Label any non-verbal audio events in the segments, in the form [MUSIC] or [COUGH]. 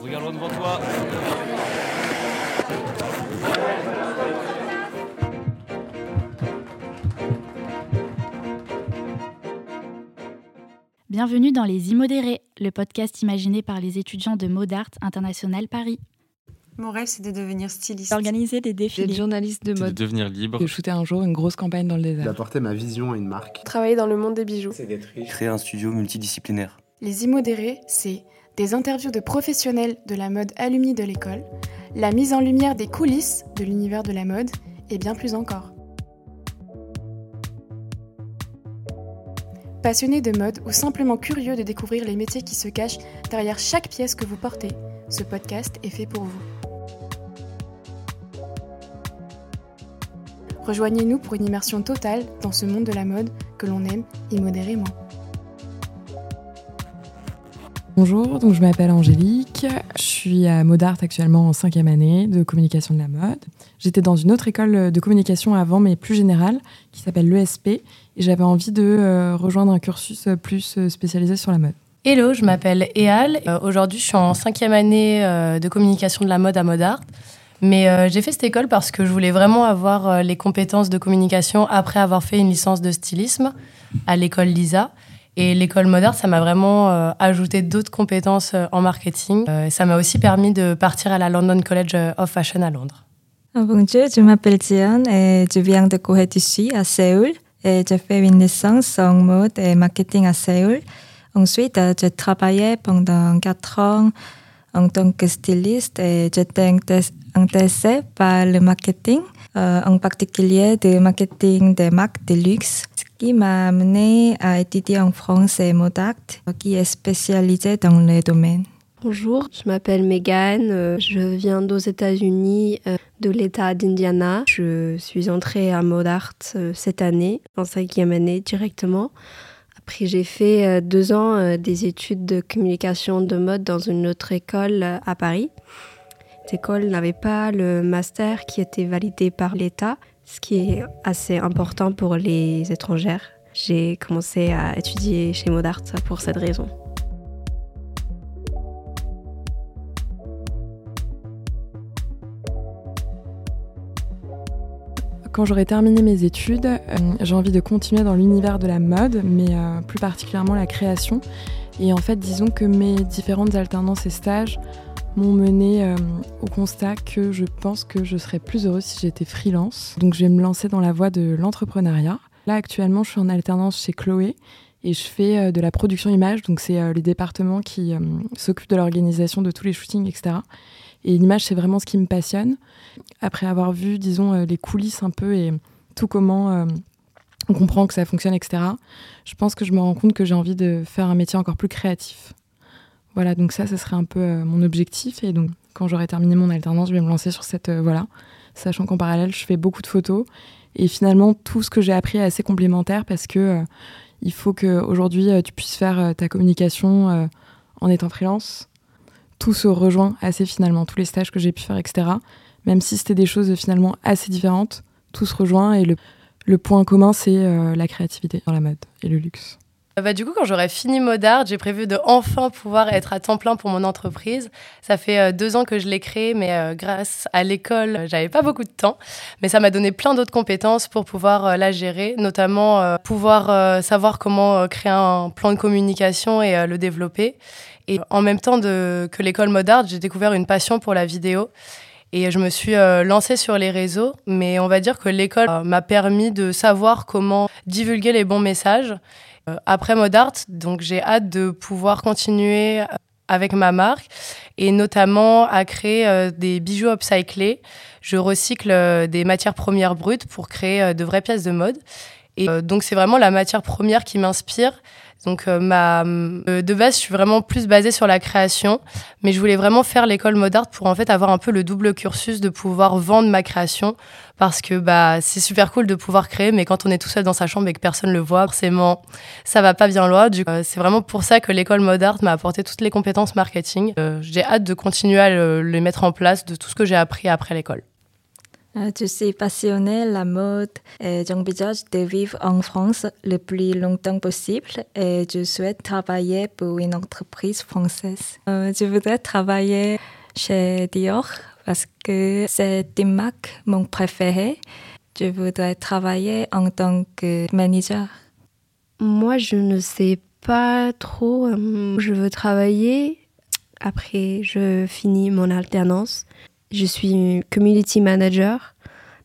Regarde loin devant toi. Bienvenue dans Les Immodérés, le podcast imaginé par les étudiants de Modart International Paris. Mon rêve, c'est de devenir styliste. D'organiser des défilés. D'être journaliste de C'est de mode. devenir libre. De shooter un jour une grosse campagne dans le désert. d'apporter ma vision à une marque. Travailler dans le monde des bijoux. C'est d'être riche. Créer un studio multidisciplinaire. Les immodérés, c'est des interviews de professionnels de la mode alumni de l'école, la mise en lumière des coulisses de l'univers de la mode et bien plus encore. Passionnés de mode ou simplement curieux de découvrir les métiers qui se cachent derrière chaque pièce que vous portez, ce podcast est fait pour vous. Rejoignez-nous pour une immersion totale dans ce monde de la mode que l'on aime immodérément. Bonjour, donc je m'appelle Angélique. Je suis à Modart actuellement en cinquième année de communication de la mode. J'étais dans une autre école de communication avant, mais plus générale, qui s'appelle l'ESP. Et j'avais envie de euh, rejoindre un cursus plus euh, spécialisé sur la mode. Hello, je m'appelle Eal. Euh, Aujourd'hui, je suis en cinquième année euh, de communication de la mode à Modart. Mais euh, j'ai fait cette école parce que je voulais vraiment avoir euh, les compétences de communication après avoir fait une licence de stylisme à l'école LISA. Et l'école Modart, ça m'a vraiment euh, ajouté d'autres compétences en marketing. Et ça m'a aussi permis de partir à la London College of Fashion à Londres. Ah, Bonjour, je m'appelle Diane et je viens de Corée du à Séoul et j'ai fait une licence en mode et marketing à Séoul. Ensuite, j'ai travaillé pendant quatre ans en tant que styliste et j'étais intéressée par le marketing, euh, en particulier le marketing des marques de luxe, ce qui m'a amené à étudier en France et Modact, qui est spécialisé dans le domaine. Bonjour, je m'appelle Megan, euh, je viens aux États-Unis euh, de l'État d'Indiana. Je suis entrée à Modart cette année, en cinquième année directement. Après, j'ai fait deux ans des études de communication de mode dans une autre école à Paris. Cette école n'avait pas le master qui était validé par l'État, ce qui est assez important pour les étrangères. J'ai commencé à étudier chez Modart pour cette raison. Quand j'aurai terminé mes études, euh, j'ai envie de continuer dans l'univers de la mode, mais euh, plus particulièrement la création. Et en fait, disons que mes différentes alternances et stages m'ont mené euh, au constat que je pense que je serais plus heureuse si j'étais freelance. Donc je vais me lancer dans la voie de l'entrepreneuriat. Là, actuellement, je suis en alternance chez Chloé et je fais euh, de la production image. Donc c'est euh, les départements qui euh, s'occupent de l'organisation de tous les shootings, etc. Et l'image, c'est vraiment ce qui me passionne. Après avoir vu, disons, les coulisses un peu et tout comment on comprend que ça fonctionne, etc., je pense que je me rends compte que j'ai envie de faire un métier encore plus créatif. Voilà, donc ça, ce serait un peu euh, mon objectif. Et donc, quand j'aurai terminé mon alternance, je vais me lancer sur cette euh, voilà, sachant qu'en parallèle, je fais beaucoup de photos. Et finalement, tout ce que j'ai appris est assez complémentaire parce que euh, il faut qu'aujourd'hui, tu puisses faire ta communication en étant freelance. Tout se rejoint assez finalement, tous les stages que j'ai pu faire, etc. Même si c'était des choses finalement assez différentes, tout se rejoint et le, point commun, c'est la créativité dans la mode et le luxe. Euh, Bah, du coup, quand j'aurai fini Modart, j'ai prévu de enfin pouvoir être à temps plein pour mon entreprise. Ça fait euh, deux ans que je l'ai créée, mais euh, grâce à l'école, j'avais pas beaucoup de temps. Mais ça m'a donné plein d'autres compétences pour pouvoir la gérer, notamment pouvoir savoir comment créer un plan de communication et le développer. Et en même temps que l'école Modart, j'ai découvert une passion pour la vidéo. Et je me suis lancée sur les réseaux, mais on va dire que l'école m'a permis de savoir comment divulguer les bons messages. Euh, après Modart, donc j'ai hâte de pouvoir continuer euh, avec ma marque et notamment à créer euh, des bijoux upcyclés. Je recycle des matières premières brutes pour créer de vraies pièces de mode. Et donc c'est vraiment la matière première qui m'inspire. Donc euh, ma euh, de base, je suis vraiment plus basée sur la création, mais je voulais vraiment faire l'école Modart pour en fait avoir un peu le double cursus de pouvoir vendre ma création parce que bah c'est super cool de pouvoir créer mais quand on est tout seul dans sa chambre et que personne le voit, forcément ça va pas bien loin. Euh, c'est vraiment pour ça que l'école Modart m'a apporté toutes les compétences marketing. J'ai hâte de continuer à le- les mettre en place de tout ce que j'ai appris après l'école. Euh, je suis passionnée la mode et j'envisage de vivre en France le plus longtemps possible et je souhaite travailler pour une entreprise française. Euh, je voudrais travailler chez Dior parce que c'est une marque mon préféré. Je voudrais travailler en tant que manager. Moi, je ne sais pas trop. Euh, je veux travailler après je finis mon alternance. Je suis community manager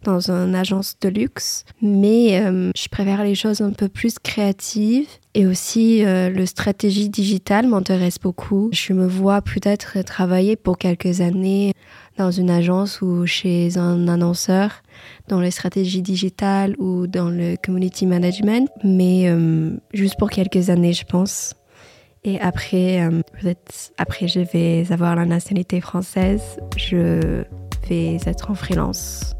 dans une agence de luxe, mais euh, je préfère les choses un peu plus créatives et aussi euh, le stratégie digitale m'intéresse beaucoup. Je me vois peut-être travailler pour quelques années dans une agence ou chez un annonceur dans les stratégies digitales ou dans le community management, mais euh, juste pour quelques années, je pense. Et après, euh, après, je vais avoir la nationalité française. Je vais être en freelance.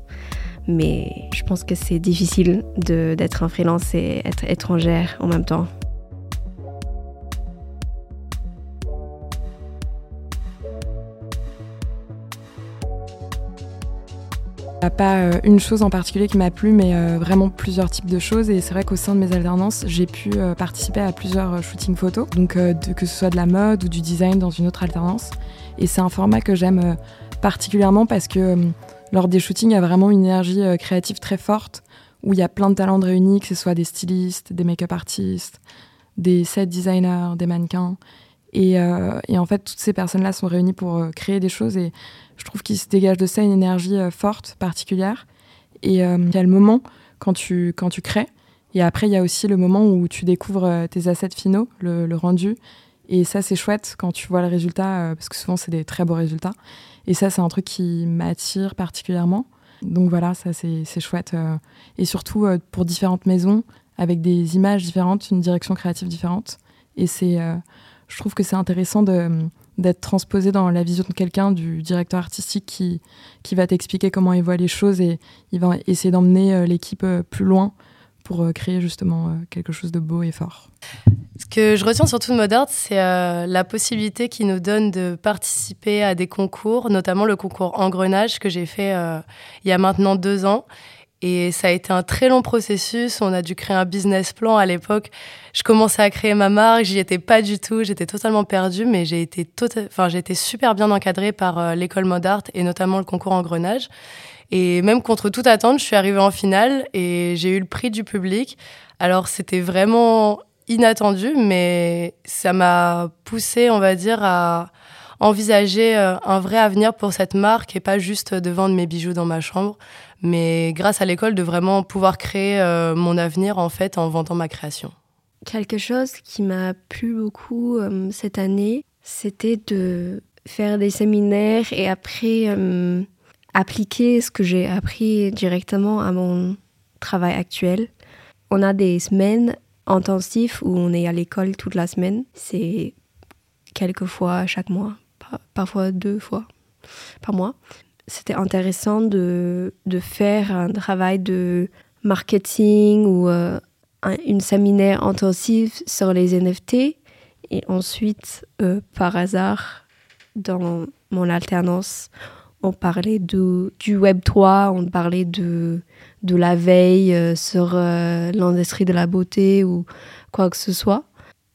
Mais je pense que c'est difficile d'être en freelance et être étrangère en même temps. Pas euh, une chose en particulier qui m'a plu, mais euh, vraiment plusieurs types de choses. Et c'est vrai qu'au sein de mes alternances, j'ai pu euh, participer à plusieurs shootings photos, donc que ce soit de la mode ou du design dans une autre alternance. Et c'est un format que j'aime particulièrement parce que lors des shootings, il y a vraiment une énergie créative très forte, où il y a plein de talents réunis, que ce soit des stylistes, des make-up artistes, des set designers, des mannequins. Et, et, en fait, toutes ces personnes-là sont réunies pour créer des choses. Et je trouve qu'il se dégage de ça une énergie euh, forte, particulière. Et euh, il y a le moment quand tu, quand tu crées. Et après, il y a aussi le moment où tu découvres euh, tes assets finaux, le, rendu. Et ça, c'est chouette quand tu vois le résultat, parce que souvent, c'est des très beaux résultats. Et ça, c'est un truc qui m'attire particulièrement. Donc voilà, ça, c'est chouette. Et surtout, pour différentes maisons, avec des images différentes, une direction créative différente. Et c'est, je trouve que c'est intéressant d'être transposé dans la vision de quelqu'un, du directeur artistique qui, qui va t'expliquer comment il voit les choses et il va essayer d'emmener euh, l'équipe euh, plus loin pour euh, créer justement quelque chose de beau et fort. Ce que je retiens surtout de Modart, c'est la possibilité qu'il nous donne de participer à des concours, notamment le concours Engrenage que j'ai fait il y a maintenant deux ans et ça a été un très long processus. On a dû créer un business plan à l'époque. Je commençais à créer ma marque, j'y étais pas du tout, j'étais totalement perdue, mais j'ai été, tota-, enfin, j'ai été super bien encadrée par euh, l'école Modart et notamment le concours Engrenage. Et même contre toute attente, je suis arrivée en finale et j'ai eu le prix du public. Alors c'était vraiment inattendu, mais ça m'a poussée, on va dire, à envisager euh, un vrai avenir pour cette marque et pas juste de vendre mes bijoux dans ma chambre mais grâce à l'école de vraiment pouvoir créer euh, mon avenir en fait en vendant ma création. Quelque chose qui m'a plu beaucoup euh, cette année, c'était de faire des séminaires et après appliquer ce que j'ai appris directement à mon travail actuel. On a des semaines intensives où on est à l'école toute la semaine. C'est quelques fois chaque mois, parfois deux fois par mois c'était intéressant de, de, faire un travail de marketing ou euh, une séminaire intensive sur les NFT. Et ensuite, euh, par hasard, dans mon alternance, on parlait de, du Web 3, on parlait de, de la veille euh, sur l'industrie de la beauté ou quoi que ce soit.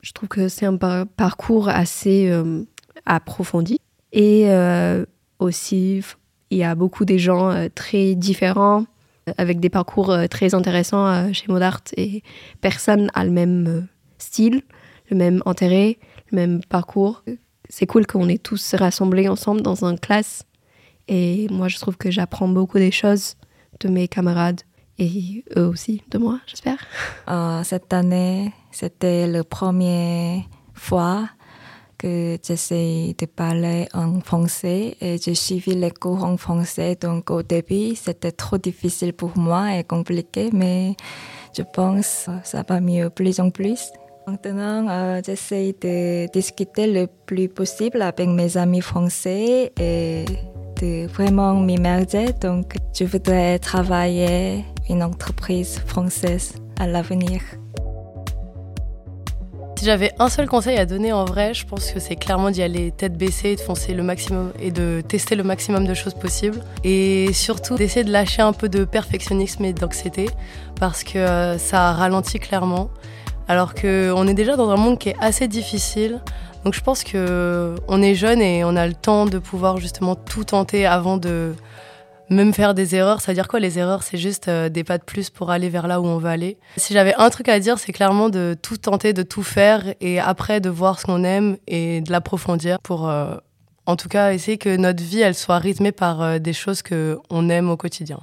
Je trouve que c'est un parcours assez approfondi. Et aussi, il y a beaucoup de gens euh, très différents, euh, avec des parcours euh, très intéressants chez Modart et personne n'a le même style, le même intérêt, le même parcours. C'est cool qu'on est tous rassemblés ensemble dans une classe et moi je trouve que j'apprends beaucoup des choses de mes camarades et eux aussi de moi, j'espère. cette année, c'était la première fois que j'essaie de parler en français et j'ai suivi les cours en français. Donc au début, c'était trop difficile pour moi et compliqué, mais je pense que ça va mieux plus en plus. Maintenant, euh, j'essaie de discuter le plus possible avec mes amis français et de vraiment m'immerger. Donc, je voudrais travailler une entreprise française à l'avenir. Si j'avais un seul conseil à donner en vrai, je pense que c'est clairement d'y aller tête baissée, de foncer le maximum et de tester le maximum de choses possibles. Et surtout d'essayer de lâcher un peu de perfectionnisme et d'anxiété parce que euh, ça ralentit clairement. Alors qu'on est déjà dans un monde qui est assez difficile. Donc je pense qu'on est jeune et on a le temps de pouvoir justement tout tenter avant de même faire des erreurs, ça veut dire quoi les erreurs? C'est juste euh, des pas de plus pour aller vers là où on veut aller. Si j'avais un truc à dire, c'est clairement de tout tenter, de tout faire et après de voir ce qu'on aime et de l'approfondir pour euh, en tout cas essayer que notre vie elle soit rythmée par euh, des choses que on aime au quotidien.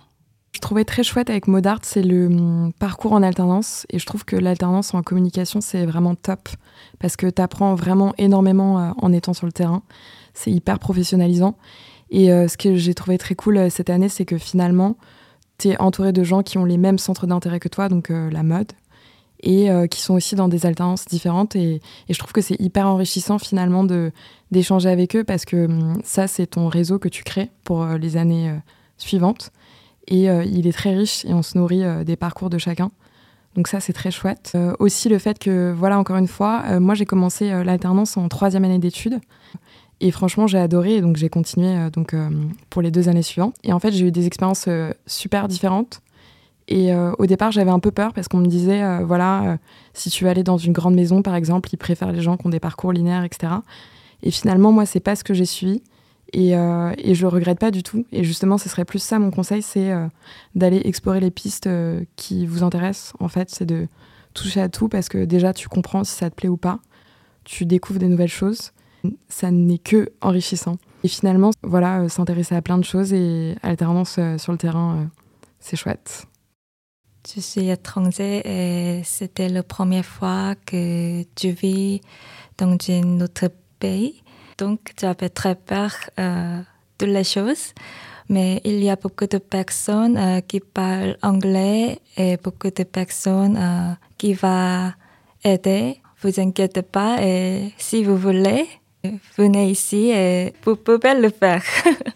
Je trouvais très chouette avec Modart, c'est le hum, parcours en alternance et je trouve que l'alternance en communication c'est vraiment top parce que tu apprends vraiment énormément en étant sur le terrain. C'est hyper professionnalisant et euh, ce que j'ai trouvé très cool euh, cette année, c'est que finalement, tu es entouré de gens qui ont les mêmes centres d'intérêt que toi, donc euh, la mode, et qui sont aussi dans des alternances différentes. Et, je trouve que c'est hyper enrichissant finalement d'échanger avec eux parce que hum, ça, c'est ton réseau que tu crées pour les années suivantes. Et il est très riche et on se nourrit des parcours de chacun. Donc ça, c'est très chouette. aussi le fait que, voilà, encore une fois, moi j'ai commencé l'alternance en troisième année d'études. Et franchement, j'ai adoré, et donc j'ai continué euh, donc, euh, pour les deux années suivantes. Et en fait, j'ai eu des expériences euh, super différentes. Et au départ, j'avais un peu peur parce qu'on me disait, voilà, si tu veux aller dans une grande maison, par exemple, ils préfèrent les gens qui ont des parcours linéaires, etc. Et finalement, moi, c'est pas ce que j'ai suivi. Et, et je le regrette pas du tout. Et justement, ce serait plus ça, mon conseil, c'est d'aller explorer les pistes qui vous intéressent. En fait, c'est de toucher à tout parce que déjà, tu comprends si ça te plaît ou pas. Tu découvres des nouvelles choses ça n'est que enrichissant. Et finalement, voilà, euh, s'intéresser à plein de choses et alternance euh, sur le terrain, euh, c'est chouette. Je suis étranger et c'était la première fois que je vis dans un autre pays. Donc, j'avais très peur de toutes les choses. Mais il y a beaucoup de personnes qui parlent anglais et beaucoup de personnes qui vont aider. Vous inquiétez pas et si vous voulez, venez ici et vous pouvez le faire.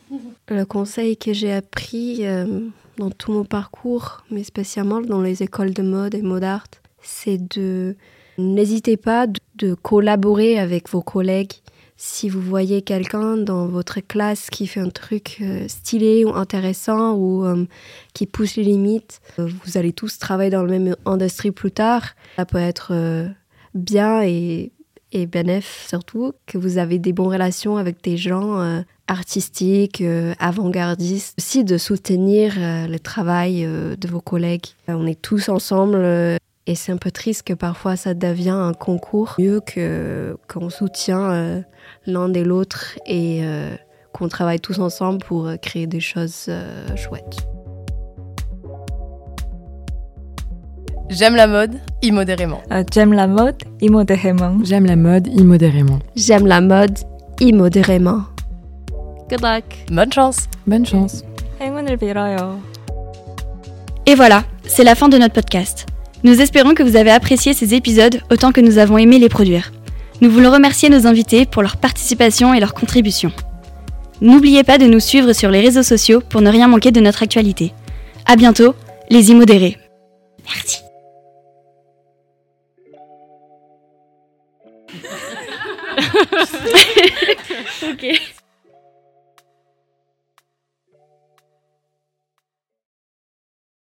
[LAUGHS] le conseil que j'ai appris euh, dans tout mon parcours, mais spécialement dans les écoles de mode et mode art, c'est de n'hésitez pas de, collaborer avec vos collègues. Si vous voyez quelqu'un dans votre classe qui fait un truc euh, stylé ou intéressant ou euh, qui pousse les limites, vous allez tous travailler dans la même industrie plus tard. Ça peut être bien et et Benef surtout, que vous avez des bonnes relations avec des gens euh, artistiques, euh, avant-gardistes, aussi de soutenir euh, le travail de vos collègues. On est tous ensemble et c'est un peu triste que parfois ça devient un concours. Mieux que qu'on soutient l'un et l'autre et qu'on travaille tous ensemble pour créer des choses chouettes. J'aime la mode immodérément. Euh, j'aime la mode immodérément. J'aime la mode immodérément. J'aime la mode immodérément. Good luck. Bonne chance. Bonne chance. Et voilà, c'est la fin de notre podcast. Nous espérons que vous avez apprécié ces épisodes autant que nous avons aimé les produire. Nous voulons remercier nos invités pour leur participation et leur contribution. N'oubliez pas de nous suivre sur les réseaux sociaux pour ne rien manquer de notre actualité. À bientôt, les immodérés. Merci. 好き